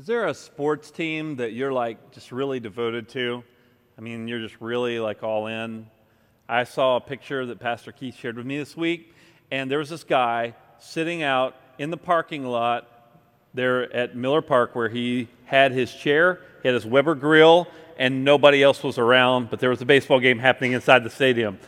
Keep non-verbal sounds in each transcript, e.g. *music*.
Is there a sports team that you're like just really devoted to? I mean, you're just really like all in. I saw a picture that Pastor Keith shared with me this week, and there was this guy sitting out in the parking lot there at Miller Park where he had his chair, he had his Weber grill, and nobody else was around, but there was a baseball game happening inside the stadium.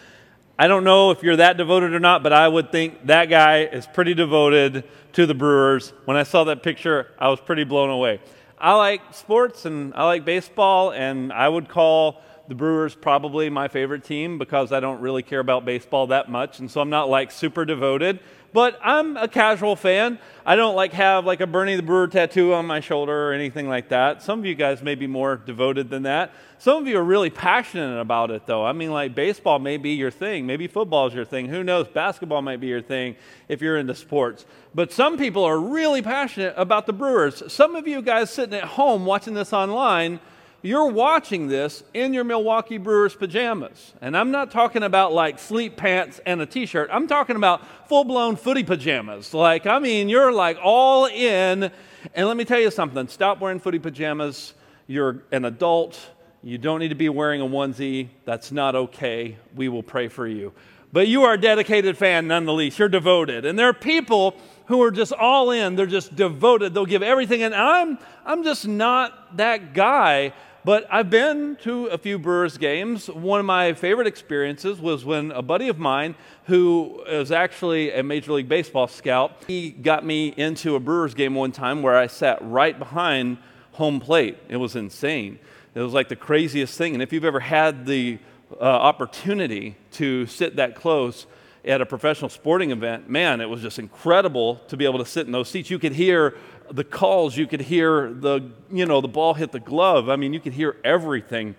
I don't know if you're that devoted or not, but I would think that guy is pretty devoted to the Brewers. When I saw that picture, I was pretty blown away. I like sports and I like baseball, and I would call the Brewers probably my favorite team because I don't really care about baseball that much, and so I'm not like super devoted but I'm a casual fan. I don't like have like a Bernie the Brewer tattoo on my shoulder or anything like that. Some of you guys may be more devoted than that. Some of you are really passionate about it though. I mean like baseball may be your thing, maybe football is your thing. Who knows? Basketball might be your thing if you're into sports. But some people are really passionate about the Brewers. Some of you guys sitting at home watching this online you're watching this in your Milwaukee Brewers pajamas. And I'm not talking about like sleep pants and a t shirt. I'm talking about full blown footy pajamas. Like, I mean, you're like all in. And let me tell you something stop wearing footy pajamas. You're an adult. You don't need to be wearing a onesie. That's not okay. We will pray for you. But you are a dedicated fan nonetheless. You're devoted. And there are people who are just all in. They're just devoted. They'll give everything. And I'm, I'm just not that guy. But I've been to a few Brewers games. One of my favorite experiences was when a buddy of mine, who is actually a Major League Baseball scout, he got me into a Brewers game one time where I sat right behind home plate. It was insane. It was like the craziest thing. And if you've ever had the uh, opportunity to sit that close, at a professional sporting event, man, it was just incredible to be able to sit in those seats. You could hear the calls, you could hear the, you know, the ball hit the glove. I mean, you could hear everything.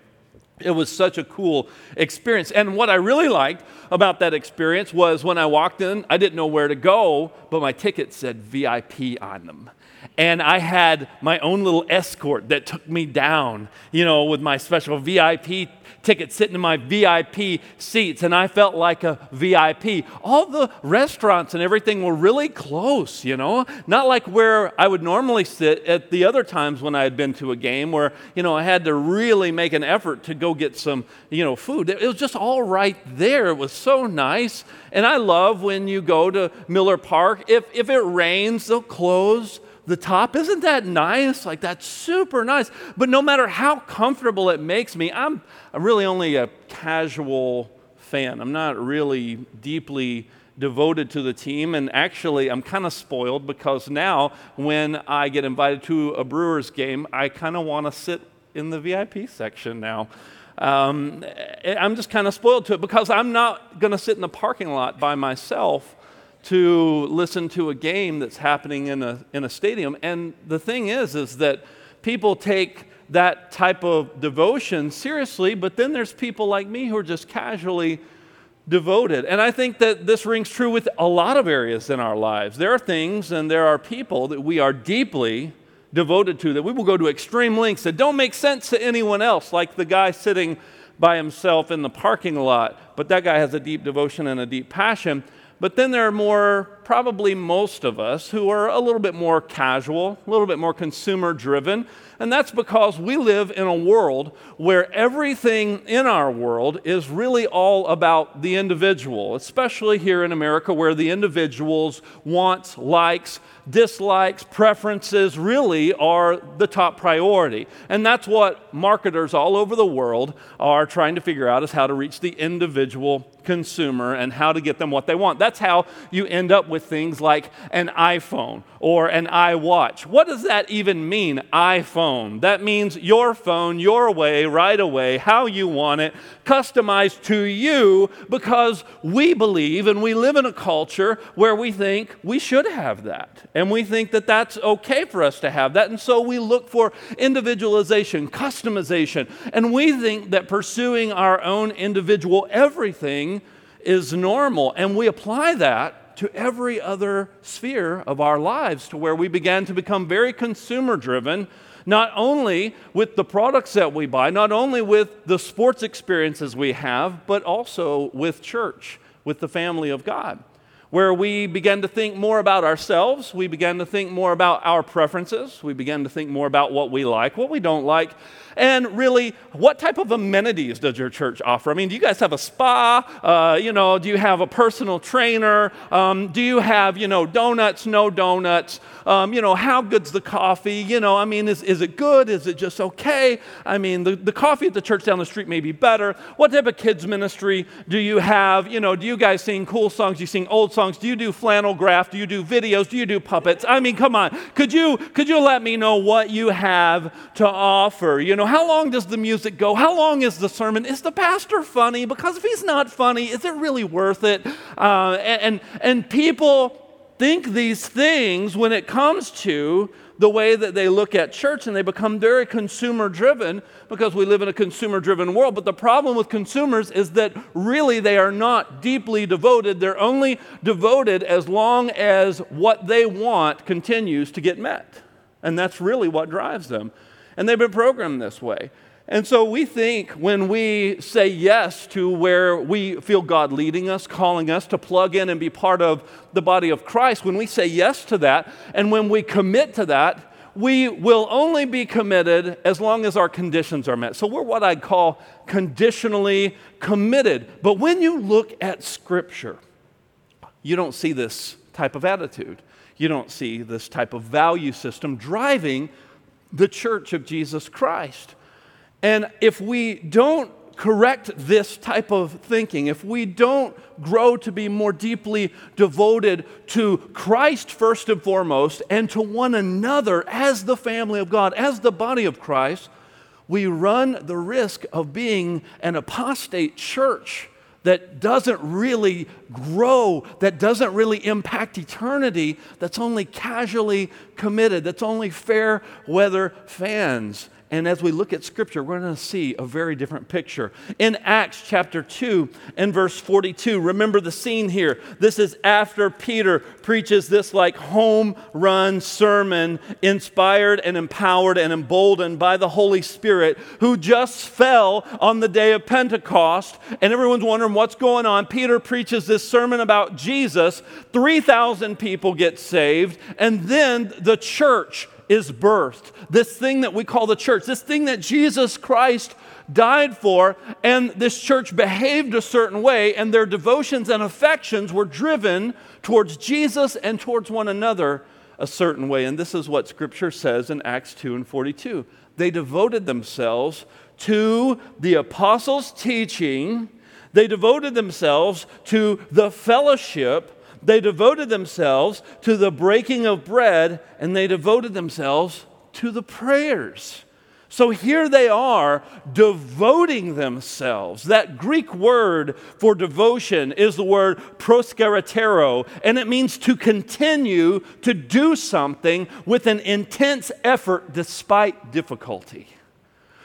It was such a cool experience. And what I really liked about that experience was when I walked in, I didn't know where to go, but my ticket said VIP on them. And I had my own little escort that took me down, you know, with my special VIP ticket sitting in my VIP seats, and I felt like a VIP. All the restaurants and everything were really close, you know, not like where I would normally sit at the other times when I had been to a game where, you know, I had to really make an effort to go get some, you know, food. It was just all right there. It was so nice. And I love when you go to Miller Park, if, if it rains, they'll close the top. Isn't that nice? Like, that's super nice. But no matter how comfortable it makes me, I'm, really only a casual fan. I'm not really deeply devoted to the team. And actually, I'm kind of spoiled because now when I get invited to a Brewers game, I kind of want to sit in the VIP section now. Um, I'm just kind of spoiled to it because I'm not going to sit in the parking lot by myself to listen to a game that's happening in a, in a stadium. And the thing is, is that people take that type of devotion seriously, but then there's people like me who are just casually devoted. And I think that this rings true with a lot of areas in our lives. There are things and there are people that we are deeply devoted to, that we will go to extreme lengths that don't make sense to anyone else, like the guy sitting by himself in the parking lot. But that guy has a deep devotion and a deep passion. But then there are more, probably most of us, who are a little bit more casual, a little bit more consumer driven. And that's because we live in a world where everything in our world is really all about the individual, especially here in America, where the individual's wants, likes, dislikes, preferences really are the top priority. And that's what marketers all over the world are trying to figure out is how to reach the individual consumer and how to get them what they want. That's how you end up with things like an iPhone or an iWatch. What does that even mean, iPhone? That means your phone, your way, right away, how you want it, customized to you because we believe and we live in a culture where we think we should have that. And we think that that's okay for us to have that. And so we look for individualization, customization. And we think that pursuing our own individual everything is normal. And we apply that to every other sphere of our lives to where we began to become very consumer driven not only with the products that we buy, not only with the sports experiences we have, but also with church, with the family of God. where we began to think more about ourselves. We began to think more about our preferences. We began to think more about what we like, what we don't like. And really, what type of amenities does your church offer? I mean, do you guys have a spa? Uh, you know, do you have a personal trainer? Um, do you have, you know, donuts, no donuts? Um, you know, how good's the coffee? You know, I mean, is, is it good? Is it just okay? I mean, the, the coffee at the church down the street may be better. What type of kids ministry do you have? You know, do you guys sing cool songs? Do you sing old songs? Do you do flannel graph? Do you do videos? Do you do puppets? I mean, come on. Could you, could you let me know what you have to offer? You know, know, how long does the music go? How long is the sermon? Is the pastor funny? Because if he's not funny, is it really worth it? Uh, and, and, and people think these things when it comes to the way that they look at church and they become very consumer driven because we live in a consumer driven world. But the problem with consumers is that really they are not deeply devoted. They're only devoted as long as what they want continues to get met. And that's really what drives them. And they've been programmed this way. And so we think when we say yes to where we feel God leading us, calling us to plug in and be part of the body of Christ, when we say yes to that and when we commit to that, we will only be committed as long as our conditions are met. So we're what I'd call conditionally committed. But when you look at Scripture, you don't see this type of attitude. You don't see this type of value system driving the church of Jesus Christ. And if we don't correct this type of thinking, if we don't grow to be more deeply devoted to Christ first and foremost and to one another as the family of God, as the body of Christ, we run the risk of being an apostate church that doesn't really grow, that doesn't really impact eternity, that's only casually committed, that's only fair weather fans. And as we look at Scripture, we're going to see a very different picture. In Acts chapter 2 and verse 42, remember the scene here. This is after Peter preaches this like home run sermon, inspired and empowered and emboldened by the Holy Spirit, who just fell on the day of Pentecost. And everyone's wondering what's going on. Peter preaches this sermon about Jesus. 3,000 people get saved. And then the church is birthed. This thing that we call the church, this thing that Jesus Christ died for, and this church behaved a certain way, and their devotions and affections were driven towards Jesus and towards one another a certain way. And this is what Scripture says in Acts 2 and 42. They devoted themselves to the apostles' teaching, they devoted themselves to the fellowship they devoted themselves to the breaking of bread and they devoted themselves to the prayers. So here they are devoting themselves. That Greek word for devotion is the word proskeratero, and it means to continue to do something with an intense effort despite difficulty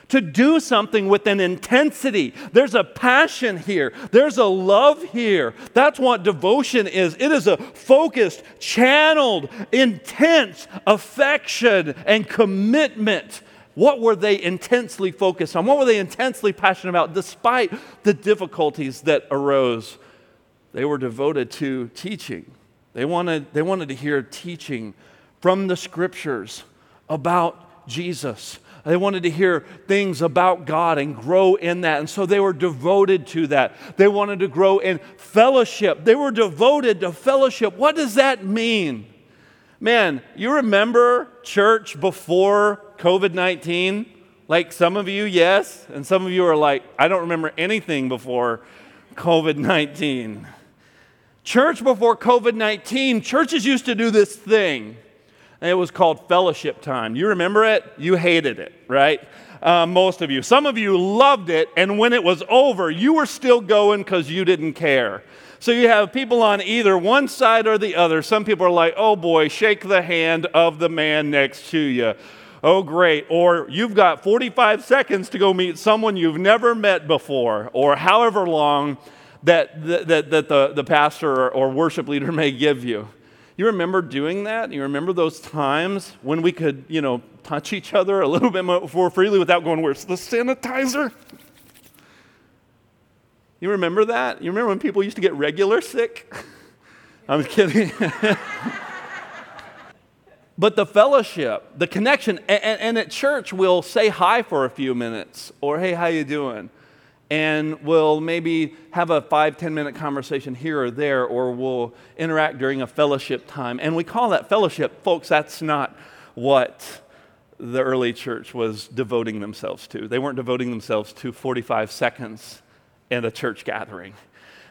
to do something with an intensity. There's a passion here, there's a love here. That's what devotion is it is a focused, channeled, intense affection and commitment. What were they intensely focused on? What were they intensely passionate about despite the difficulties that arose? They were devoted to teaching. They wanted, they wanted to hear teaching from the scriptures about Jesus. They wanted to hear things about God and grow in that. And so they were devoted to that. They wanted to grow in fellowship. They were devoted to fellowship. What does that mean? Man, you remember church before COVID 19? Like some of you, yes. And some of you are like, I don't remember anything before COVID 19. Church before COVID 19, churches used to do this thing it was called fellowship time. You remember it? You hated it, right? Uh, most of you. Some of you loved it, and when it was over, you were still going because you didn't care. So you have people on either one side or the other. Some people are like, oh boy, shake the hand of the man next to you. Oh, great. Or you've got 45 seconds to go meet someone you've never met before, or however long that, that, that the, the pastor or worship leader *laughs* may give you. You remember doing that? You remember those times when we could, you know, touch each other a little bit more freely without going, Where's the sanitizer? You remember that? You remember when people used to get regular sick? *laughs* I'm kidding. *laughs* but the fellowship, the connection, and, and, at church we'll say hi for a few minutes, or hey, how you doing? And we'll maybe have a five, ten minute conversation here or there, or we'll interact during a fellowship time. And we call that fellowship. Folks, that's not what the early church was devoting themselves to. They weren't devoting themselves to 45 seconds and a church gathering.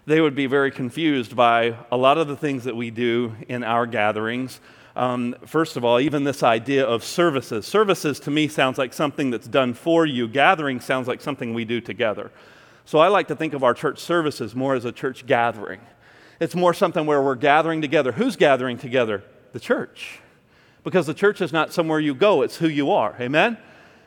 They would be very confused by a lot of the things that we do in our gatherings. Um, first of all, even this idea of services. Services to me sounds like something that's done for you, gathering sounds like something we do together. So I like to think of our church services more as a church gathering. It's more something where we're gathering together. Who's gathering together? The church because the church is not somewhere you go, it's who you are. Amen?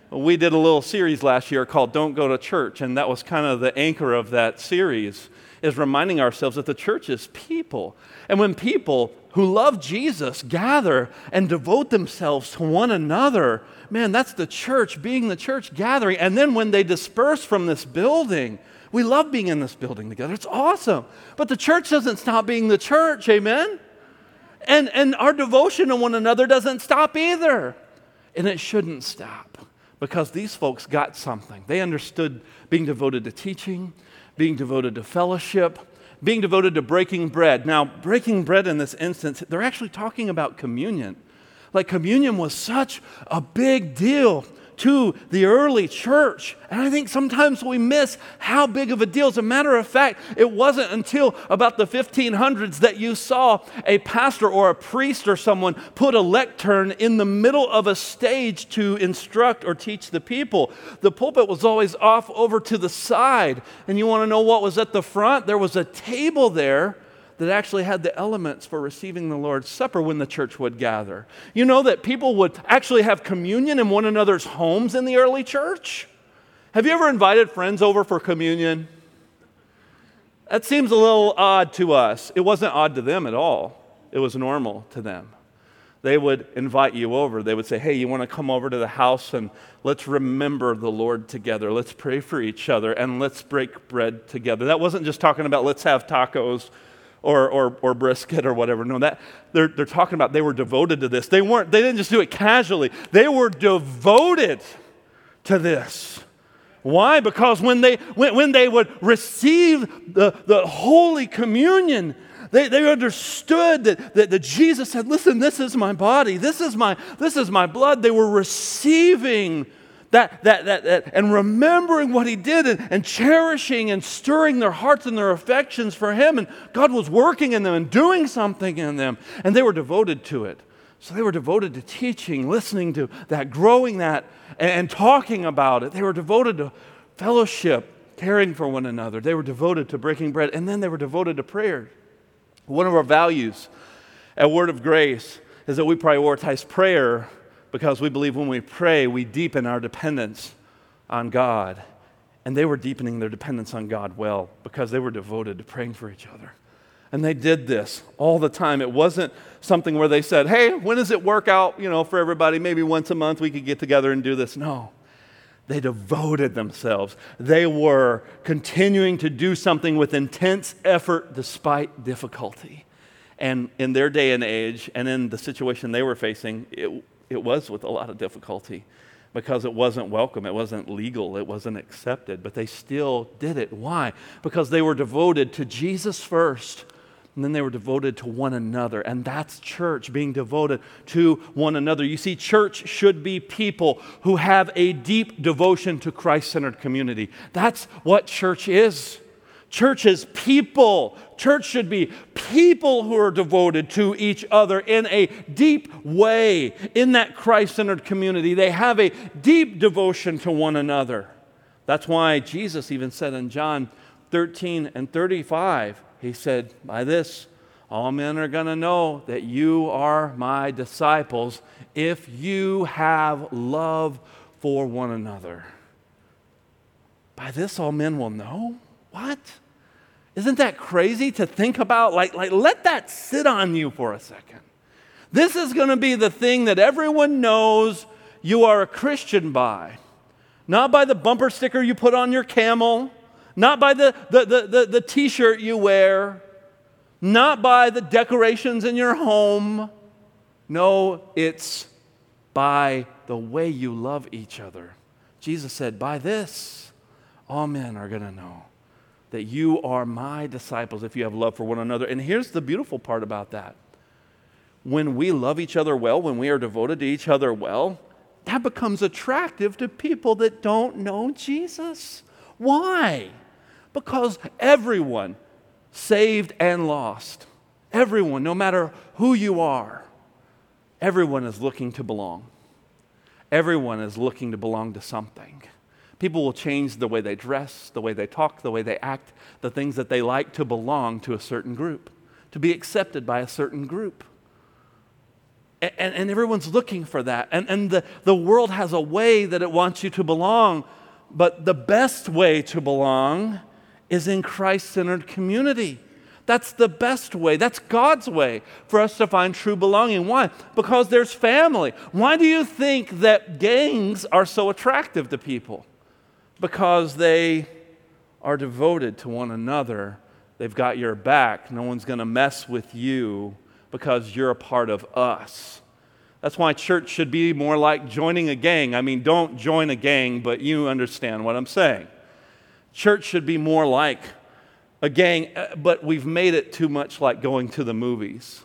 We did a little series last year called Don't Go to Church, and that was kind of the anchor of that series, is reminding ourselves that the church is people. And when people who love Jesus gather and devote themselves to one another, man, that's the church being the church gathering. And then when they disperse from this building, we love being in this building together. It's awesome. But the church doesn't stop being the church, amen? And, and our devotion to one another doesn't stop either. And it shouldn't stop because these folks got something. They understood being devoted to teaching, being devoted to fellowship, being devoted to breaking bread. Now, breaking bread in this instance, they're actually talking about communion. Like, communion was such a big deal to the early church. And I think sometimes we miss how big of a deal. As a matter of fact, it wasn't until about the 1500s that you saw a pastor or a priest or someone put a lectern in the middle of a stage to instruct or teach the people. The pulpit was always off over to the side. And you want to know what was at the front? There was a table there that actually had the elements for receiving the Lord's Supper when the church would gather. You know that people would actually have communion in one another's homes in the early church? Have you ever invited friends over for communion? That seems a little odd to us. It wasn't odd to them at all, it was normal to them. They would invite you over. They would say, Hey, you want to come over to the house and let's remember the Lord together. Let's pray for each other and let's break bread together. That wasn't just talking about let's have tacos or, or, or brisket or whatever. No, that they're, they're talking about they were devoted to this. They weren't, they didn't just do it casually. They were devoted to this. Why? Because when they, when, when they would receive the, the Holy Communion, they, they understood that, that, that Jesus said, Listen, this is my body, this is my, this is my blood. They were receiving that, that, that, that, and remembering what he did and, and cherishing and stirring their hearts and their affections for him. And God was working in them and doing something in them. And they were devoted to it. So they were devoted to teaching, listening to that, growing that, and, and talking about it. They were devoted to fellowship, caring for one another. They were devoted to breaking bread. And then they were devoted to prayer. One of our values at Word of Grace is that we prioritize prayer because we believe when we pray, we deepen our dependence on God. And they were deepening their dependence on God well because they were devoted to praying for each other. And they did this all the time. It wasn't something where they said, hey, when does it work out, you know, for everybody? Maybe once a month we could get together and do this. No. They devoted themselves. They were continuing to do something with intense effort despite difficulty. And in their day and age, and in the situation they were facing, it, it was with a lot of difficulty because it wasn't welcome, it wasn't legal, it wasn't accepted, but they still did it. Why? Because they were devoted to Jesus first. And then they were devoted to one another. And that's church, being devoted to one another. You see, church should be people who have a deep devotion to Christ centered community. That's what church is. Church is people. Church should be people who are devoted to each other in a deep way in that Christ centered community. They have a deep devotion to one another. That's why Jesus even said in John 13 and 35, He said, By this, all men are going to know that you are my disciples if you have love for one another. By this, all men will know. What? Isn't that crazy to think about? Like, like let that sit on you for a second. This is going to be the thing that everyone knows you are a Christian by. Not by the bumper sticker you put on your camel, not by the, the, the, the, the t shirt you wear, not by the decorations in your home. No, it's by the way you love each other. Jesus said, By this, all men are going to know that you are my disciples if you have love for one another. And here's the beautiful part about that when we love each other well, when we are devoted to each other well, that becomes attractive to people that don't know Jesus. Why? Because everyone, saved and lost, everyone, no matter who you are, everyone is looking to belong. Everyone is looking to belong to something. People will change the way they dress, the way they talk, the way they act, the things that they like to belong to a certain group, to be accepted by a certain group. And, and, everyone's looking for that. And, and the, the world has a way that it wants you to belong, but the best way to belong is in Christ centered community. That's the best way. That's God's way for us to find true belonging. Why? Because there's family. Why do you think that gangs are so attractive to people? Because they are devoted to one another. They've got your back. No one's going to mess with you because you're a part of us. That's why church should be more like joining a gang. I mean, don't join a gang, but you understand what I'm saying. Church should be more like a gang, uh, but we've made it too much like going to the movies.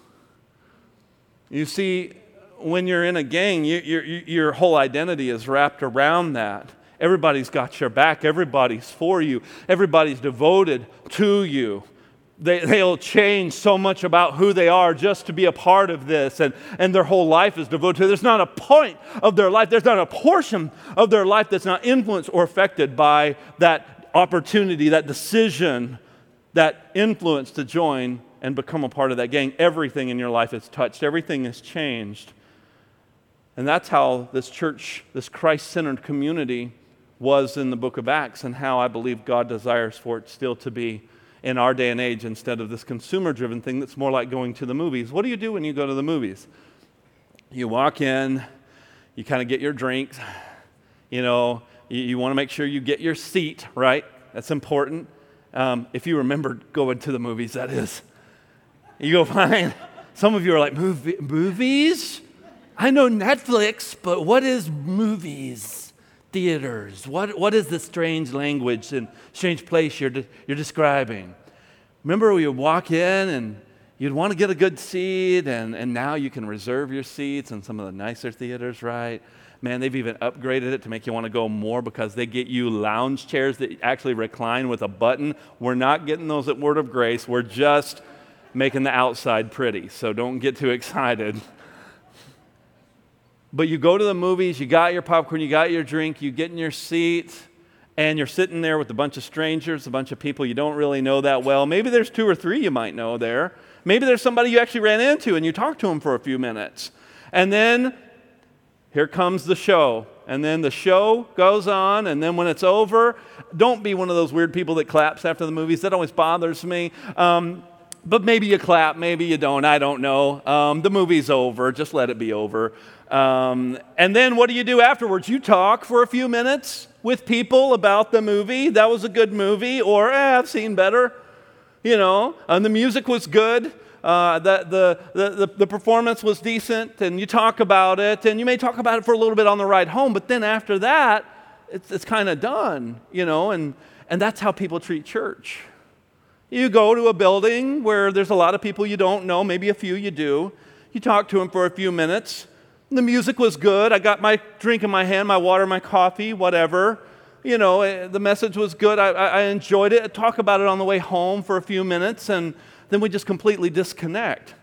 You see, when you're in a gang, you, your whole identity is wrapped around that. Everybody's got your back, everybody's for you, everybody's devoted to you. They, they'll change so much about who they are just to be a part of this, and, and their whole life is devoted to. It. There's not a point of their life, there's not a portion of their life that's not influenced or affected by that opportunity, that decision that influence to join and become a part of that gang. Everything in your life is touched, everything is changed. And that's how this church, this Christ centered community, was in the book of Acts, and how I believe God desires for it still to be in our day and age instead of this consumer driven thing that's more like going to the movies. What do you do when you go to the movies? You walk in, you kind of get your drinks, you know, you, you want to make sure you get your seat, right? That's important. Um, if you remember going to the movies, that is. You go *laughs* find, some of you are like, Movie, movies? I know Netflix, but what is movies? Theaters? What, what is this strange language and strange place you're, de- you're describing? Remember, we would walk in and you'd want to get a good seat, and, and now you can reserve your seats in some of the nicer theaters, right? Man, they've even upgraded it to make you want to go more because they get you lounge chairs that actually recline with a button. We're not getting those at Word of Grace. We're just making the outside pretty. So don't get too *laughs* excited. But you go to the movies, you got your popcorn, you got your drink, you get in your seat, and you're sitting there with a bunch of strangers, a bunch of people you don't really know that well. Maybe there's two or three you might know there. Maybe there's somebody you actually ran into and you talked to them for a few minutes. And then here comes the show. And then the show goes on, and then when it's over, don't be one of those weird people that claps after the movies. That always bothers me. Um, but maybe you clap, maybe you don't. I don't know. Um, the movie's over. Just let it be over. Um, and then what do you do afterwards? You talk for a few minutes with people about the movie. That was a good movie, or eh, I've seen better. You know, and the music was good uh, the, the, the, the performance was decent, and you talk about it, and you may talk about it for a little bit on the ride home, but then after that, it's, it's kind of done, you know, and, and that's how people treat church. You go to a building where there's a lot of people you don't know, maybe a few you do. You talk to them for a few minutes. The music was good. I got my drink in my hand, my water, my coffee, whatever. You know, eh, the message was good. I, I enjoyed it. I talk about it on the way home for a few minutes, and then we just completely disconnect.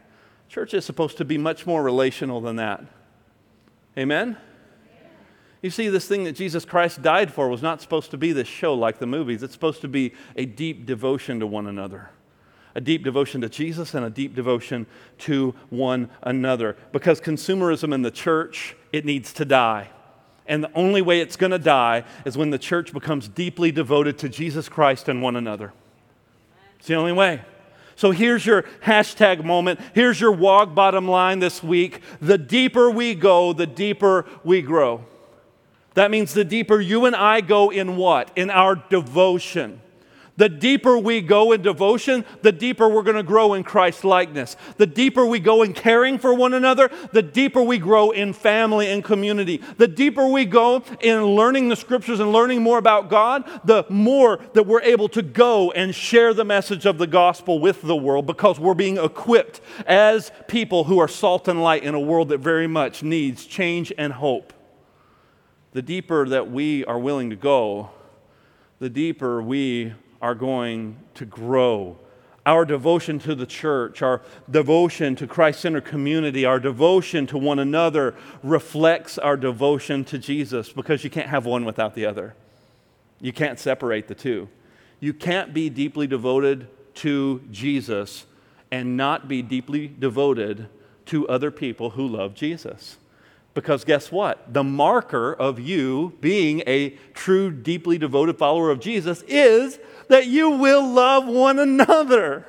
Church is supposed to be much more relational than that. Amen? You see, this thing that Jesus Christ died for was not supposed to be this show like the movies. It's supposed to be a deep devotion to one another, a deep devotion to Jesus and a deep devotion to one another. Because consumerism in the church, it needs to die. And the only way it's going to die is when the church becomes deeply devoted to Jesus Christ and one another. It's the only way. So here's your hashtag moment. Here's your walk bottom line this week. The deeper we go, the deeper we grow. That means the deeper you and I go in what? In our devotion. The deeper we go in devotion, the deeper we're going to grow in Christ likeness. The deeper we go in caring for one another, the deeper we grow in family and community. The deeper we go in learning the scriptures and learning more about God, the more that we're able to go and share the message of the gospel with the world because we're being equipped as people who are salt and light in a world that very much needs change and hope. The deeper that we are willing to go, the deeper we are going to grow. Our devotion to the church, our devotion to Christ centered community, our devotion to one another reflects our devotion to Jesus because you can't have one without the other. You can't separate the two. You can't be deeply devoted to Jesus and not be deeply devoted to other people who love Jesus. Because guess what? The marker of you being a true, deeply devoted follower of Jesus is that you will love one another.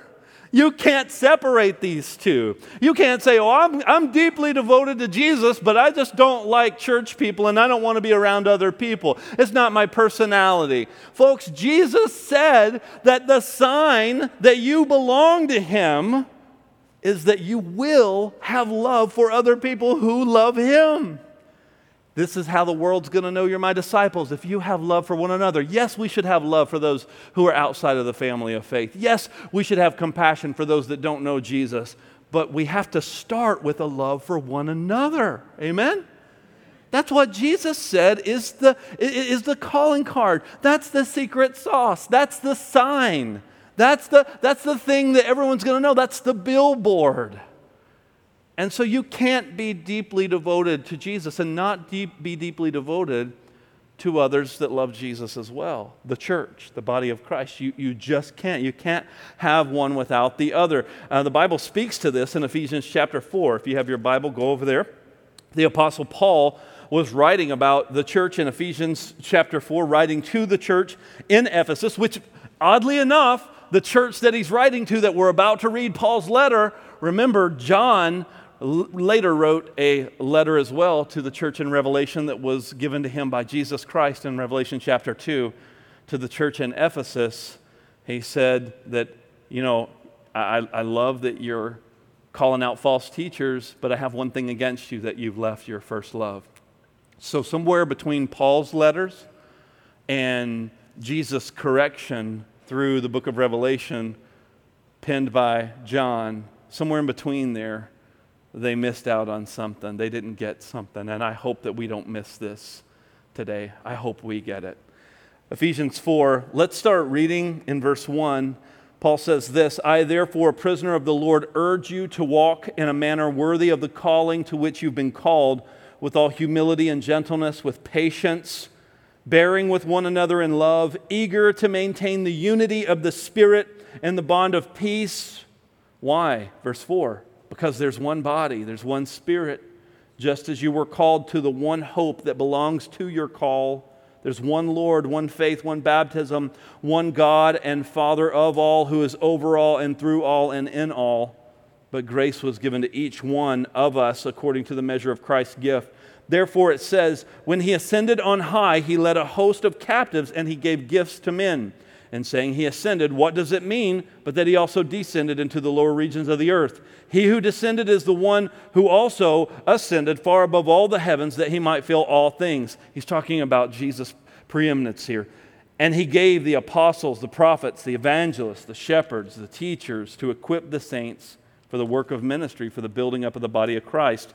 You can't separate these two. You can't say, Oh, I'm, I'm deeply devoted to Jesus, but I just don't like church people and I don't want to be around other people. It's not my personality. Folks, Jesus said that the sign that you belong to Him is that you will have love for other people who love Him. This is how the world's going to know you're my disciples if you have love for one another. Yes, we should have love for those who are outside of the family of faith. Yes, we should have compassion for those that don't know Jesus. But we have to start with a love for one another. Amen? That's what Jesus said is the, is the calling card. That's the secret sauce. That's the sign. That's the, that's the thing that everyone's going to know. That's the billboard. And so you can't be deeply devoted to Jesus and not deep, be deeply devoted to others that love Jesus as well. The church, the body of Christ. You, you just can't. You can't have one without the other. Uh, the Bible speaks to this in Ephesians chapter 4. If you have your Bible, go over there. The Apostle Paul was writing about the church in Ephesians chapter 4, writing to the church in Ephesus, which oddly enough, the church that he's writing to that we're about to read Paul's letter, remember, John later wrote a letter as well to the church in Revelation that was given to him by Jesus Christ in Revelation chapter 2 to the church in Ephesus. He said that, you know, I, I love that you're calling out false teachers, but I have one thing against you that you've left your first love. So, somewhere between Paul's letters and Jesus' correction through the book of Revelation, penned by John, somewhere in between there, they missed out on something. They didn't get something. And I hope that we don't miss this today. I hope we get it. Ephesians 4, let's start reading in verse 1. Paul says this I, therefore, a prisoner of the Lord, urge you to walk in a manner worthy of the calling to which you've been called, with all humility and gentleness, with patience, bearing with one another in love, eager to maintain the unity of the Spirit and the bond of peace. Why? Verse 4 because there's one body, there's one spirit. Just as you were called to the one hope that belongs to your call, there's one Lord, one faith, one baptism, one God and Father of all, who is over all and through all and in all. But grace was given to each one of us according to the measure of Christ's gift. Therefore, it says, When he ascended on high, he led a host of captives and he gave gifts to men and saying he ascended, what does it mean but that he also descended into the lower regions of the earth? He who descended is the one who also ascended far above all the heavens that he might fill all things. He's talking about Jesus' preeminence here. And he gave the apostles, the prophets, the evangelists, the shepherds, the teachers to equip the saints for the work of ministry, for the building up of the body of Christ,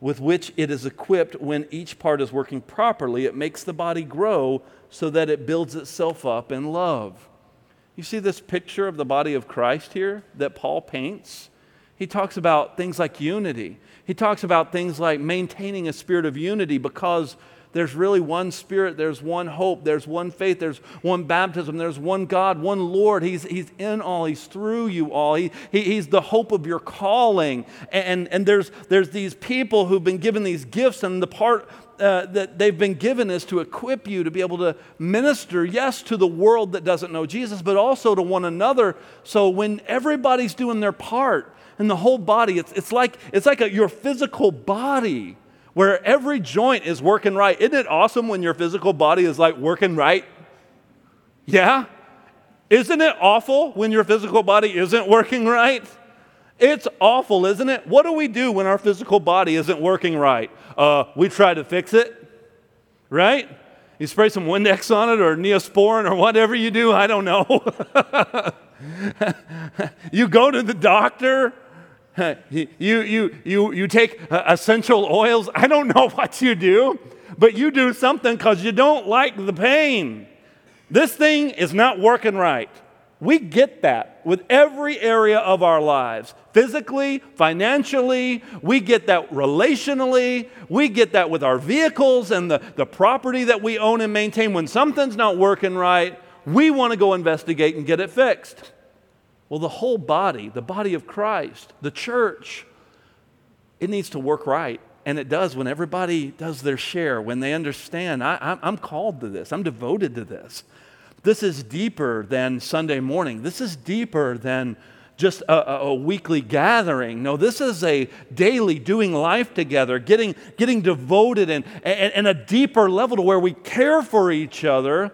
with which it is equipped when each part is working properly. It makes the body grow so that it builds itself up in love. You see this picture of the body of Christ here that Paul paints? He talks about things like unity. He talks about things like maintaining a spirit of unity because there's really one Spirit, there's one hope, there's one faith, there's one baptism, there's one God, one Lord. He's, he's in all, He's through you all. He, he, he's the hope of your calling. And, and there's, there's these people who've been given these gifts, and the part uh, that they've been given is to equip you to be able to minister, yes, to the world that doesn't know Jesus, but also to one another. So when everybody's doing their part, and the whole body, it's, it's like, it's like a, your physical body where every joint is working right. Isn't it awesome when your physical body is like working right? Yeah? Isn't it awful when your physical body isn't working right? It's awful, isn't it? What do we do when our physical body isn't working right? Uh, we try to fix it, right? You spray some Windex on it or Neosporin or whatever you do, I don't know. *laughs* you go to the doctor *laughs* you, you, you, you take uh, essential oils. I don't know *laughs* what you do, but you do something because you don't like the pain. This thing is not working right. We get that with every area of our lives physically, financially, we get that relationally, we get that with our vehicles and the, the property that we own and maintain. When something's not working right, we want to go investigate and get it fixed. Well, the whole body, the body of Christ, the church, it needs to work right. And it does when everybody does their share, when they understand, I, am called to this, I'm devoted to this. This is deeper than Sunday morning. This is deeper than just a, a, weekly gathering. No, this is a daily doing life together, getting, getting devoted and, and, and a deeper level to where we care for each other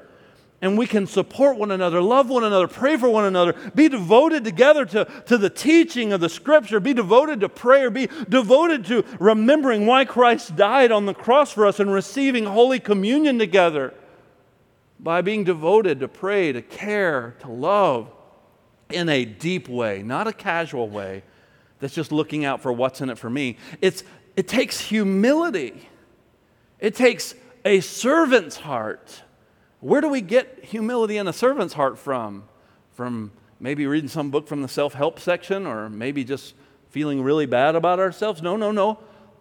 and we can support one another, love one another, pray for one another, be devoted together to, to the teaching of the scripture, be devoted to prayer, be devoted to remembering why Christ died on the cross for us and receiving Holy Communion together by being devoted to pray, to care, to love in a deep way, not a casual way that's just looking out for what's in it for me. It's, it takes humility, it takes a servant's heart where do we get humility in a servant's heart from? From maybe reading some book from the self help section or maybe just feeling really bad about ourselves? No, no, no.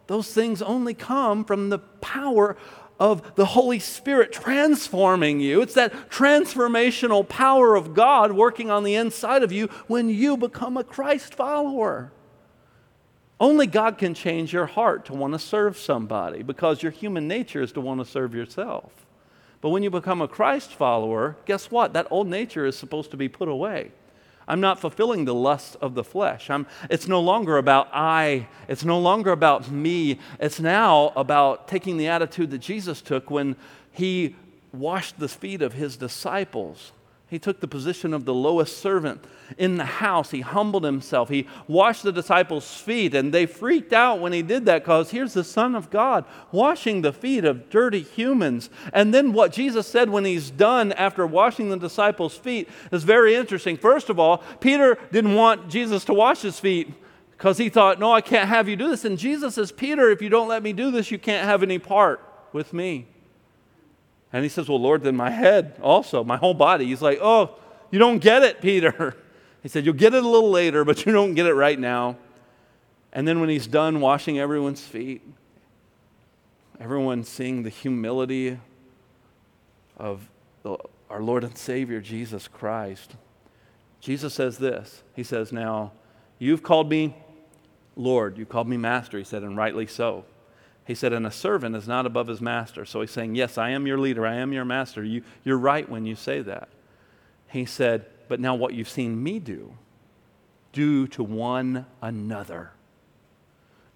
Those things only come from the power of the Holy Spirit transforming you. It's that transformational power of God working on the inside of you when you become a Christ follower. Only God can change your heart to want to serve somebody because your human nature is to want to serve yourself. But when you become a Christ follower, guess what? That old nature is supposed to be put away. I'm not fulfilling the lust of the flesh. I'm, it's no longer about I. It's no longer about me. It's now about taking the attitude that Jesus took when he washed the feet of his disciples. He took the position of the lowest servant in the house. He humbled himself. He washed the disciples' feet, and they freaked out when he did that because here's the Son of God washing the feet of dirty humans. And then what Jesus said when he's done after washing the disciples' feet is very interesting. First of all, Peter didn't want Jesus to wash his feet because he thought, No, I can't have you do this. And Jesus says, Peter, if you don't let me do this, you can't have any part with me. And he says, Well, Lord, then my head also, my whole body. He's like, Oh, you don't get it, Peter. *laughs* He said, You'll get it a little later, but you don't get it right now. And then when he's done washing everyone's feet, everyone seeing the humility of the, our Lord and Savior, Jesus Christ, Jesus says this He says, Now, you've called me Lord, you called me Master. He said, and rightly so. He said, and a servant is not above his master. So he's saying, Yes, I am your leader. I am your master. You, you're right when you say that. He said, But now what you've seen me do, do to one another.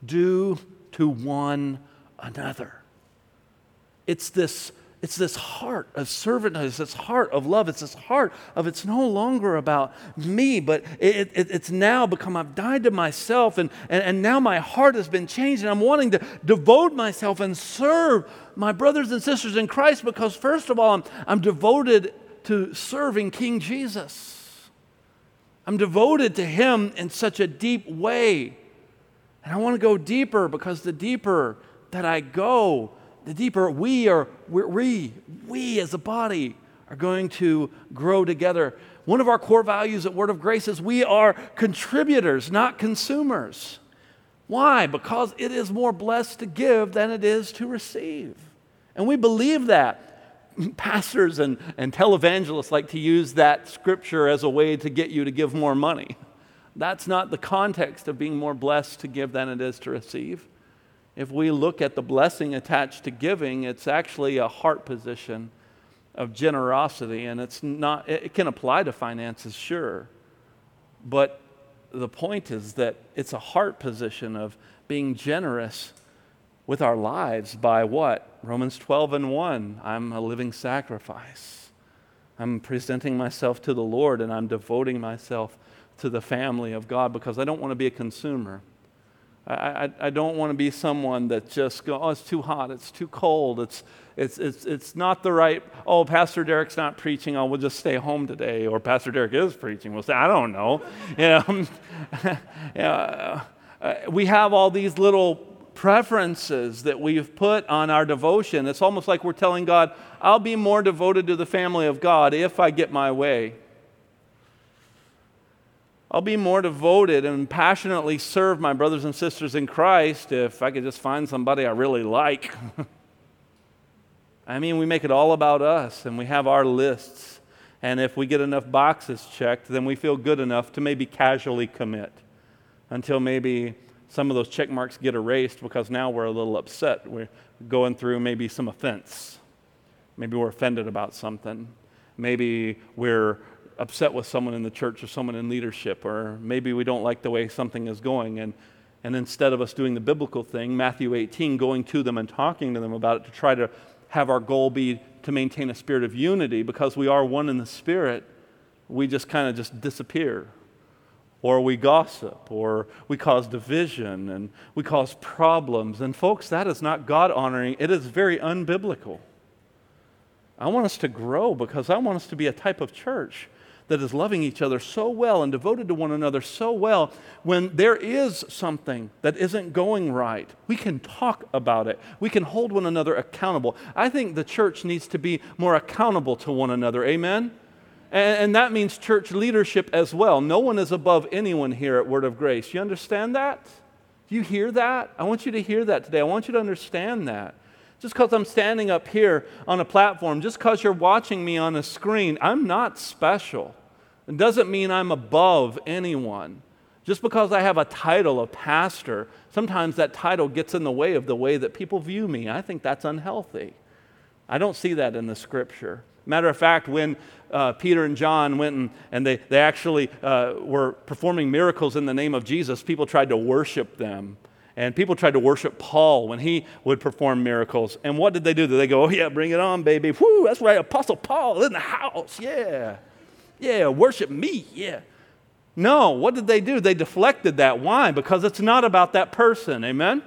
Do to one another. It's this it's this heart of servanthood, it's this heart of love, it's this heart of it's no longer about me, but it, it, it's now become I've died to myself, and, and, and now my heart has been changed, and I'm wanting to devote myself and serve my brothers and sisters in Christ because, first of all, I'm, I'm devoted to serving King Jesus. I'm devoted to Him in such a deep way. And I want to go deeper because the deeper that I go, the deeper we are, we, we as a body are going to grow together. One of our core values at Word of Grace is we are contributors, not consumers. Why? Because it is more blessed to give than it is to receive. And we believe that. *laughs* Pastors and, and televangelists like to use that scripture as a way to get you to give more money. That's not the context of being more blessed to give than it is to receive. If we look at the blessing attached to giving, it's actually a heart position of generosity, and it's not, it can apply to finances, sure. But the point is that it's a heart position of being generous with our lives by what? Romans 12 and 1. I'm a living sacrifice. I'm presenting myself to the Lord and I'm devoting myself to the family of God because I don't want to be a consumer. I, I, I don't want to be someone that just go, oh, it's too hot, it's too cold, it's, it's, it's, it's not the right, oh, Pastor Derek's not preaching, oh, we'll just stay home today. Or Pastor Derek is preaching, we'll say, I don't know. *laughs* You know, *laughs* yeah, uh, we have all these little preferences that we've put on our devotion. It's almost like we're telling God, I'll be more devoted to the family of God if I get my way. I'll be more devoted and passionately serve my brothers and sisters in Christ if I could just find somebody I really like. *laughs* I mean, we make it all about us and we have our lists. And if we get enough boxes checked, then we feel good enough to maybe casually commit until maybe some of those check marks get erased because now we're a little upset. We're going through maybe some offense. Maybe we're offended about something. Maybe we're upset with someone in the church or someone in leadership, or maybe we don't like the way something is going. And, and instead of us doing the biblical thing, Matthew 18, going to them and talking to them about it to try to have our goal be to maintain a spirit of unity because we are one in the spirit, we just kind of just disappear. Or we gossip, or we cause division, and we cause problems. And folks, that is not God honoring, it is very unbiblical. I want us to grow because I want us to be a type of church that is loving each other so well and devoted to one another so well, when there is something that isn't going right, we can talk about it. We can hold one another accountable. I think the church needs to be more accountable to one another. Amen? And, that means church leadership as well. No one is above anyone here at Word of Grace. You understand that? You hear that? I want you to hear that today. I want you to understand that. Just because I'm standing up here on a platform, just because you're watching me on a screen, I'm not special. It doesn't mean I'm above anyone. Just because I have a title of pastor, sometimes that title gets in the way of the way that people view me. I think that's unhealthy. I don't see that in the scripture. Matter of fact, when uh, Peter and John went and, and they, they actually uh, were performing miracles in the name of Jesus, people tried to worship them. And people tried to worship Paul when he would perform miracles. And what did they do? Did they go, oh, yeah, bring it on, baby? Whoo, that's right, Apostle Paul in the house. Yeah. Yeah, worship me. Yeah. No, what did they do? They deflected that. Why? Because it's not about that person. Amen?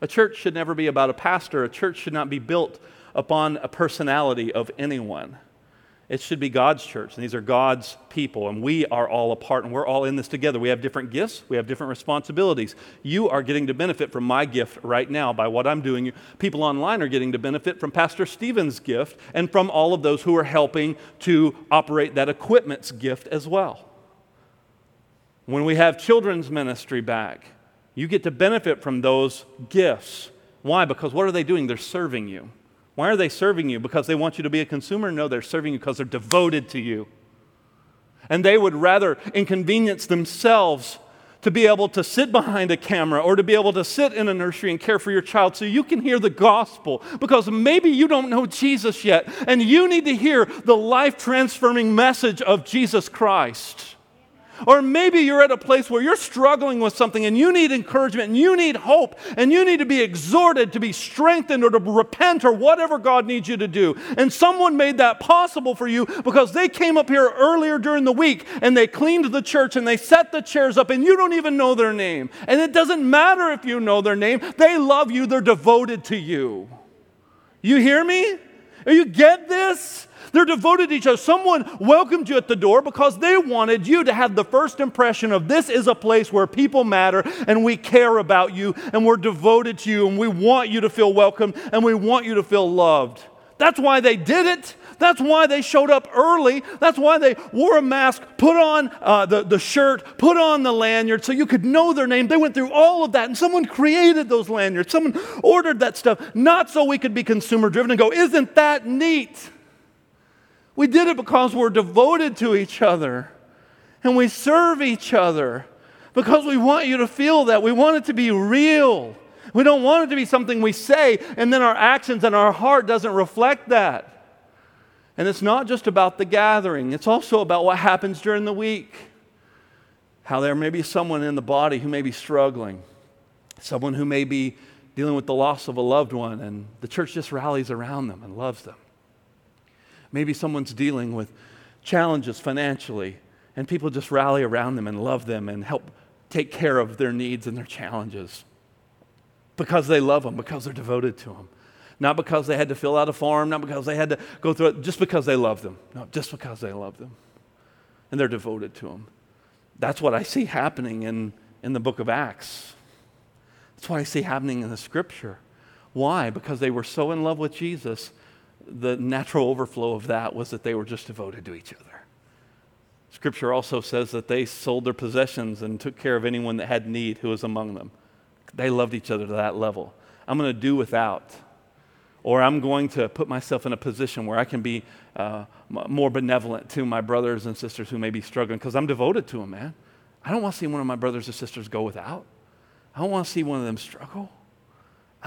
A church should never be about a pastor. A church should not be built upon a personality of anyone. It should be God's church, and these are God's people, and we are all a part, and we're all in this together. We have different gifts, we have different responsibilities. You are getting to benefit from my gift right now by what I'm doing. People online are getting to benefit from Pastor Stephen's gift and from all of those who are helping to operate that equipment's gift as well. When we have children's ministry back, you get to benefit from those gifts. Why? Because what are they doing? They're serving you. Why are they serving you? Because they want you to be a consumer? No, they're serving you because they're devoted to you. And they would rather inconvenience themselves to be able to sit behind a camera or to be able to sit in a nursery and care for your child so you can hear the gospel because maybe you don't know Jesus yet and you need to hear the life transforming message of Jesus Christ. Or maybe you're at a place where you're struggling with something and you need encouragement and you need hope and you need to be exhorted to be strengthened or to repent or whatever God needs you to do. And someone made that possible for you because they came up here earlier during the week and they cleaned the church and they set the chairs up and you don't even know their name. And it doesn't matter if you know their name, they love you, they're devoted to you. You hear me? You get this? They're devoted to each other. Someone welcomed you at the door because they wanted you to have the first impression of this is a place where people matter and we care about you and we're devoted to you and we want you to feel welcome and we want you to feel loved. That's why they did it. That's why they showed up early. That's why they wore a mask, put on uh, the, the shirt, put on the lanyard so you could know their name. They went through all of that, and someone created those lanyards. Someone ordered that stuff, not so we could be consumer driven and go, Isn't that neat? We did it because we're devoted to each other and we serve each other because we want you to feel that. We want it to be real. We don't want it to be something we say and then our actions and our heart doesn't reflect that. And it's not just about the gathering, it's also about what happens during the week. How there may be someone in the body who may be struggling, someone who may be dealing with the loss of a loved one, and the church just rallies around them and loves them. Maybe someone's dealing with challenges financially, and people just rally around them and love them and help take care of their needs and their challenges because they love them, because they're devoted to them. Not because they had to fill out a form, not because they had to go through it, just because they love them. No, just because they love them. And they're devoted to them. That's what I see happening in, in the book of Acts. That's what I see happening in the scripture. Why? Because they were so in love with Jesus, the natural overflow of that was that they were just devoted to each other. Scripture also says that they sold their possessions and took care of anyone that had need who was among them. They loved each other to that level. I'm going to do without or I'm going to put myself in a position where I can be uh, more benevolent to my brothers and sisters who may be struggling because I'm devoted to them, man. I don't want to see one of my brothers or sisters go without. I don't want to see one of them struggle.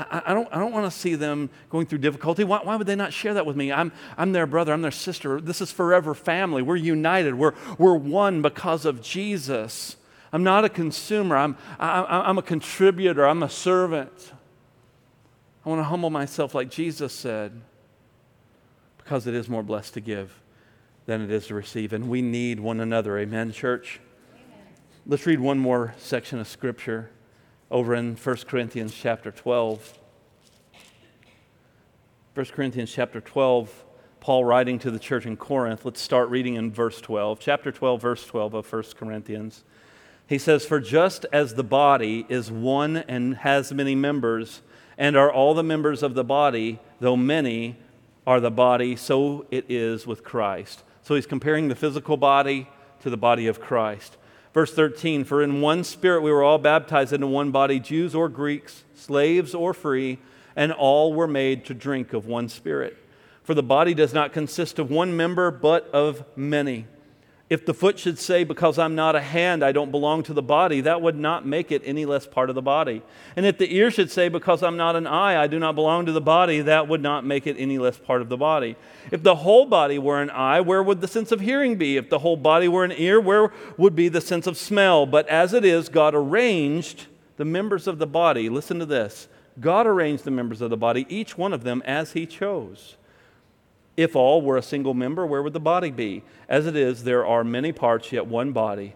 I, I don't, I don't want to see them going through difficulty. Why, why, would they not share that with me? I'm, I'm their brother, I'm their sister. This is forever family. We're united, we're, we're one because of Jesus. I'm not a consumer, I'm, I, I'm a contributor, I'm a servant. I want to humble myself like Jesus said, because it is more blessed to give than it is to receive. And we need one another. Amen, church? Amen. Let's read one more section of Scripture over in 1 Corinthians chapter 12. 1 Corinthians chapter 12, Paul writing to the church in Corinth. Let's start reading in verse 12. Chapter 12, verse 12 of 1 Corinthians. He says, For just as the body is one and has many members, and are all the members of the body, though many are the body, so it is with Christ. So he's comparing the physical body to the body of Christ. Verse 13 For in one spirit we were all baptized into one body, Jews or Greeks, slaves or free, and all were made to drink of one spirit. For the body does not consist of one member, but of many. If the foot should say, Because I'm not a hand, I don't belong to the body, that would not make it any less part of the body. And if the ear should say, Because I'm not an eye, I do not belong to the body, that would not make it any less part of the body. If the whole body were an eye, where would the sense of hearing be? If the whole body were an ear, where would be the sense of smell? But as it is, God arranged the members of the body. Listen to this God arranged the members of the body, each one of them as He chose. If all were a single member, where would the body be? As it is, there are many parts, yet one body.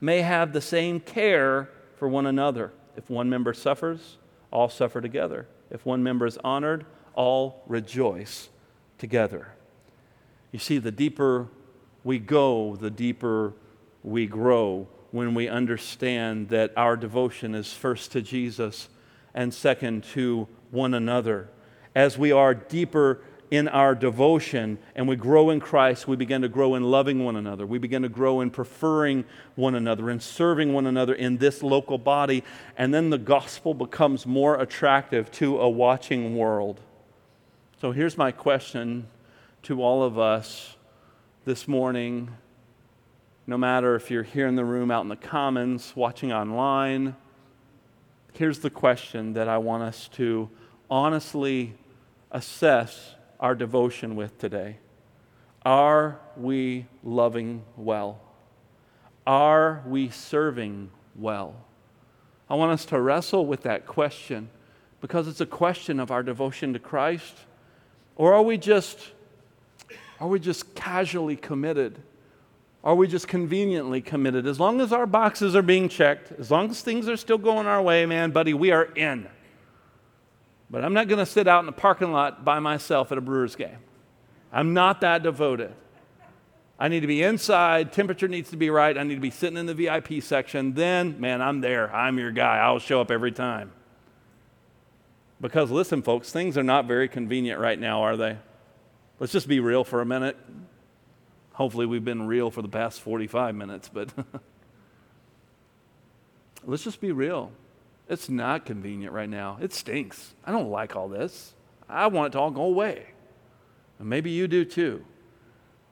may have the same care for one another. If one member suffers, all suffer together. If one member is honored, all rejoice together. You see, the deeper we go, the deeper we grow when we understand that our devotion is first to Jesus and second to one another. As we are deeper in our devotion and we grow in Christ, we begin to grow in loving one another. We begin to grow in preferring one another and serving one another in this local body. And then the gospel becomes more attractive to a watching world. So here's my question to all of us this morning. No matter if you're here in the room, out in the commons, watching online, here's the question that I want us to honestly assess our devotion with today. Are we loving well? Are we serving well? I want us to wrestle with that question because it's a question of our devotion to Christ. Or are we just Are we just casually committed? Are we just conveniently committed? As long as our boxes are being checked, as long as things are still going our way, man, buddy, we are in. But I'm not going to sit out in the parking lot by myself at a Brewers game. I'm not that devoted. I need to be inside, temperature needs to be right, I need to be sitting in the VIP section. Then, man, I'm there. I'm your guy. I'll show up every time. Because listen, folks, things are not very convenient right now, are they? Let's just be real for a minute. Hopefully, we've been real for the past 45 minutes, but *laughs* let's just be real. It's not convenient right now. It stinks. I don't like all this. I want it to all go away. And maybe you do too.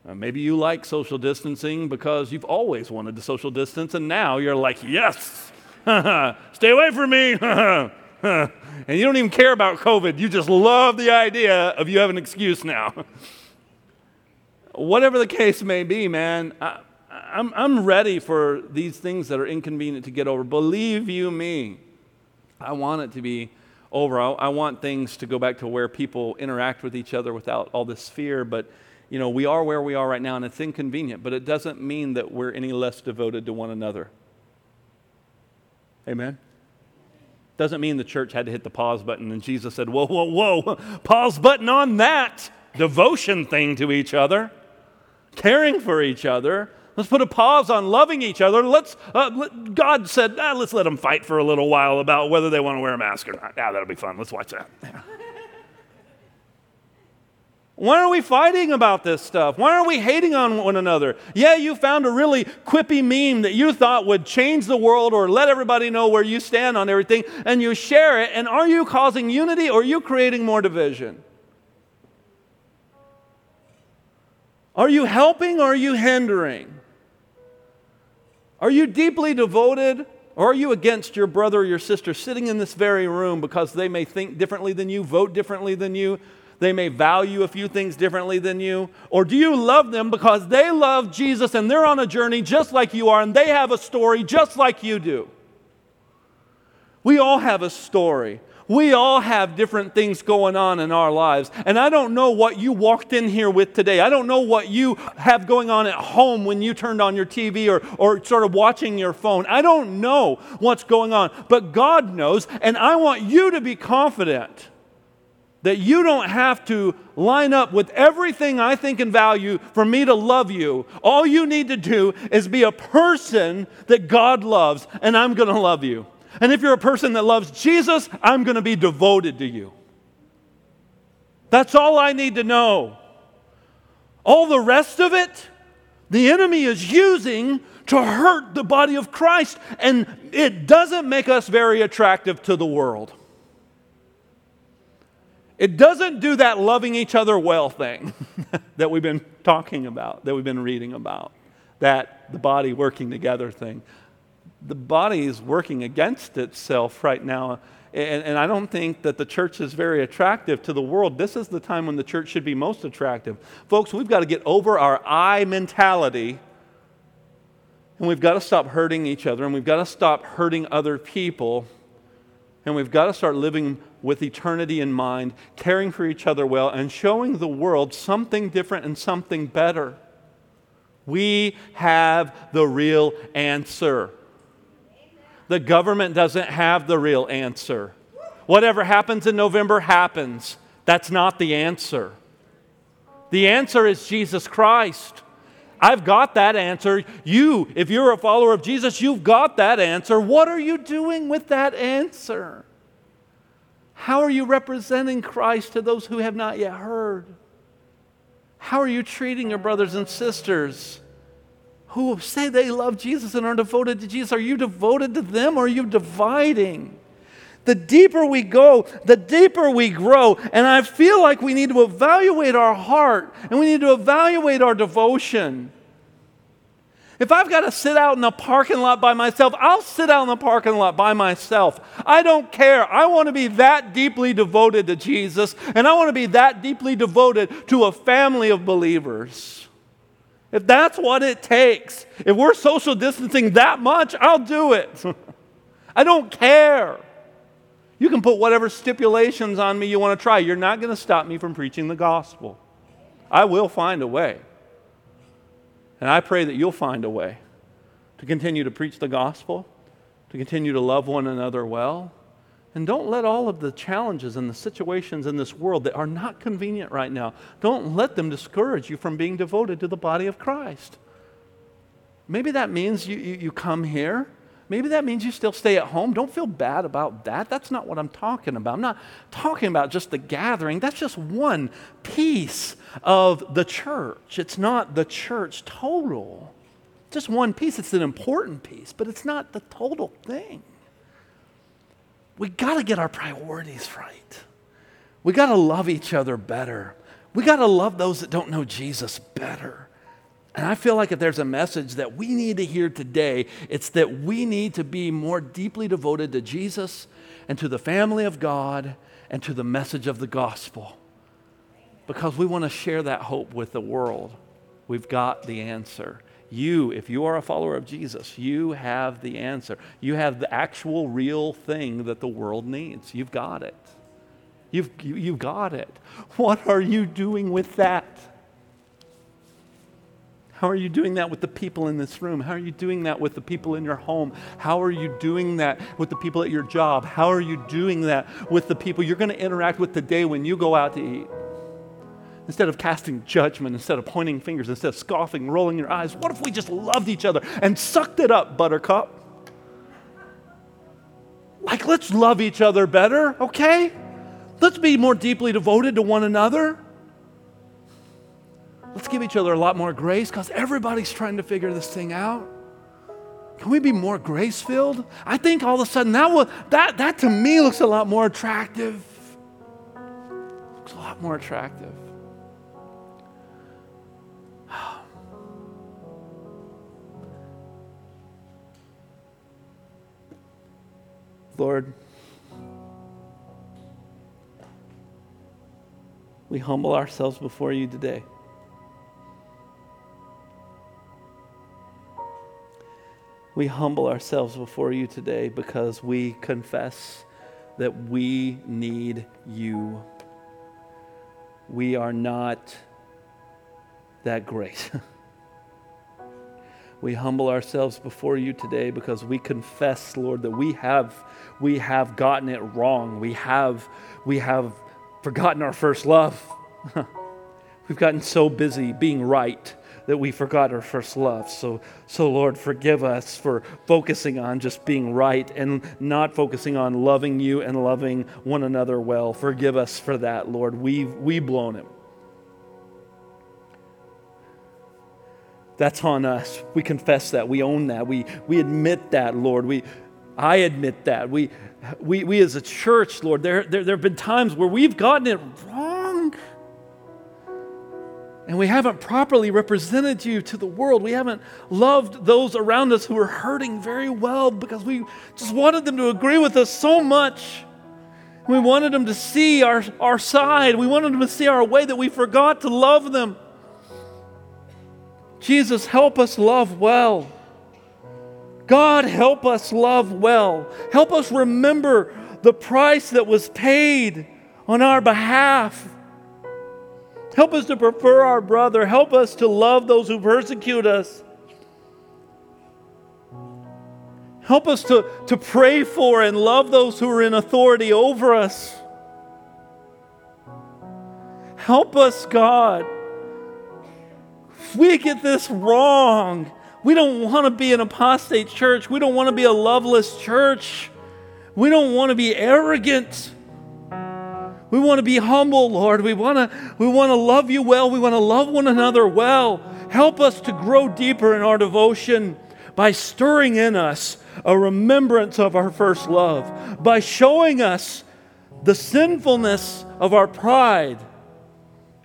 Uh, maybe you like social distancing because you've always wanted to social distance, and now you're like, yes, *laughs* stay away from me. *laughs* and you don't even care about COVID. You just love the idea of you have an excuse now. *laughs* Whatever the case may be, man, I, I'm, I'm ready for these things that are inconvenient to get over. Believe you me, I want it to be over. I, I want things to go back to where people interact with each other without all this fear, but you know, we are where we are right now and it's inconvenient, but it doesn't mean that we're any less devoted to one another. Amen? Doesn't mean the church had to hit the pause button and Jesus said, Whoa, whoa, whoa, pause button on that devotion thing to each other, caring for each other. Let's put a pause on loving each other. Let's, uh, God said, ah, let's let them fight for a little while about whether they want to wear a mask or not. Yeah, that'll be fun. Let's watch that. *laughs* Why are we fighting about this stuff? Why are we hating on one another? Yeah, you found a really quippy meme that you thought would change the world or let everybody know where you stand on everything, and you share it. And are you causing unity or are you creating more division? Are you helping or are you hindering? Are you deeply devoted or are you against your brother or your sister sitting in this very room because they may think differently than you, vote differently than you? They may value a few things differently than you. Or do you love them because they love Jesus and they're on a journey just like you are and they have a story just like you do? We all have a story. We all have different things going on in our lives. And I don't know what you walked in here with today. I don't know what you have going on at home when you turned on your TV or, or sort of watching your phone. I don't know what's going on. But God knows. And I want you to be confident that you don't have to line up with everything I think and value for me to love you. All you need to do is be a person that God loves, and I'm going to love you. And if you're a person that loves Jesus, I'm going to be devoted to you. That's all I need to know. All the rest of it, the enemy is using to hurt the body of Christ, and it doesn't make us very attractive to the world. It doesn't do that loving each other well thing *laughs* that we've been talking about, that we've been reading about, that the body working together thing. The body is working against itself right now. And, and, I don't think that the church is very attractive to the world. This is the time when the church should be most attractive. Folks, we've got to get over our I mentality. And we've got to stop hurting each other. And we've got to stop hurting other people. And we've got to start living with eternity in mind, caring for each other well, and showing the world something different and something better. We have the real answer. The government doesn't have the real answer. Whatever happens in November happens. That's not the answer. The answer is Jesus Christ. I've got that answer. You, if you're a follower of Jesus, you've got that answer. What are you doing with that answer? How are you representing Christ to those who have not yet heard? How are you treating your brothers and sisters who say they love Jesus and are devoted to Jesus? Are you devoted to them or are you dividing? The deeper we go, the deeper we grow. And I feel like we need to evaluate our heart and we need to evaluate our devotion. If I've got to sit out in the parking lot by myself, I'll sit out in the parking lot by myself. I don't care. I want to be that deeply devoted to Jesus, and I want to be that deeply devoted to a family of believers. If that's what it takes, if we're social distancing that much, I'll do it. *laughs* I don't care. You can put whatever stipulations on me you want to try. You're not going to stop me from preaching the gospel. I will find a way. And I pray that you'll find a way to continue to preach the gospel, to continue to love one another well. And don't let all of the challenges and the situations in this world that are not convenient right now, don't let them discourage you from being devoted to the body of Christ. Maybe that means you, you, you come here Maybe that means you still stay at home. Don't feel bad about that. That's not what I'm talking about. I'm not talking about just the gathering. That's just one piece of the church. It's not the church total. Just one piece. It's an important piece, but it's not the total thing. We got to get our priorities right. We got to love each other better. We got to love those that don't know Jesus better. And I feel like if there's a message that we need to hear today, it's that we need to be more deeply devoted to Jesus and to the family of God and to the message of the gospel. Because we want to share that hope with the world. We've got the answer. You, if you are a follower of Jesus, you have the answer. You have the actual real thing that the world needs. You've got it. You've, you, have you have got it. What are you doing with that? How are you doing that with the people in this room? How are you doing that with the people in your home? How are you doing that with the people at your job? How are you doing that with the people you're going to interact with today when you go out to eat? Instead of casting judgment, instead of pointing fingers, instead of scoffing, rolling your eyes, what if we just loved each other and sucked it up, buttercup? Like, let's love each other better, okay? Let's be more deeply devoted to one another. Let's give each other a lot more grace because everybody's trying to figure this thing out. Can we be more grace filled? I think all of a sudden that, will, that, that to me looks a lot more attractive. Looks a lot more attractive. Lord, we humble ourselves before you today. we humble ourselves before you today because we confess that we need you. We are not that great. *laughs* we humble ourselves before you today because we confess, Lord, that we have we have gotten it wrong. We have we have forgotten our first love. *laughs* We've gotten so busy being right that we forgot our first love. So, so Lord, forgive us for focusing on just being right and not focusing on loving you and loving one another well. Forgive us for that, Lord. We've, we've blown it. That's on us. We confess that. We own that. We, we admit that, Lord. We, I admit that. We, we, we as a church, Lord, there, there, there have been times where we've gotten it wrong and we haven't properly represented you to the world. We haven't loved those around us who are hurting very well because we just wanted them to agree with us so much. We wanted them to see our, our side. We wanted them to see our way that we forgot to love them. Jesus, help us love well. God, help us love well. Help us remember the price that was paid on our behalf. Help us to prefer our brother. Help us to love those who persecute us. Help us to, to pray for and love those who are in authority over us. Help us, God. If we get this wrong, we don't want to be an apostate church. We don't want to be a loveless church. We don't want to be arrogant. We want to be humble, Lord. We want to, we want to love you well. We want to love one another well. Help us to grow deeper in our devotion by stirring in us a remembrance of our first love, by showing us the sinfulness of our pride,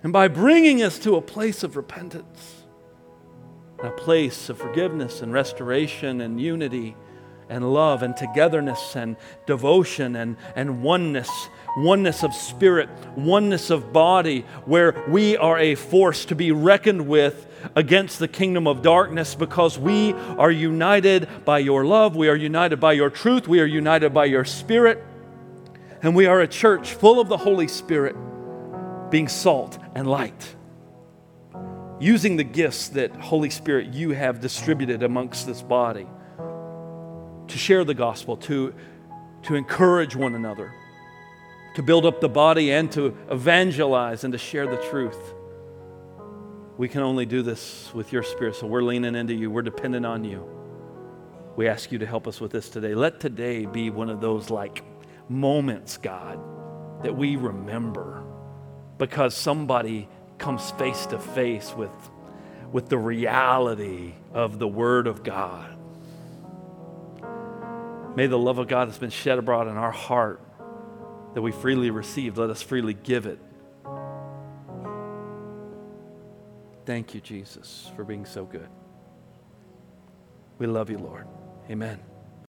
and by bringing us to a place of repentance, a place of forgiveness and restoration and unity and love and togetherness and devotion and, and oneness oneness of spirit, oneness of body, where we are a force to be reckoned with against the kingdom of darkness because we are united by your love, we are united by your truth, we are united by your spirit, and we are a church full of the Holy Spirit, being salt and light. Using the gifts that, Holy Spirit, you have distributed amongst this body to share the gospel, to, to encourage one another, to build up the body, and to evangelize and to share the truth. We can only do this with your spirit, so we're leaning into you. We're dependent on you. We ask you to help us with this today. Let today be one of those like moments, God, that we remember because somebody comes face to face with, with the reality of the Word of God. May the love of God that's been shed abroad in our heart that we freely received, let us freely give it. Thank you, Jesus, for being so good. We love you, Lord. Amen.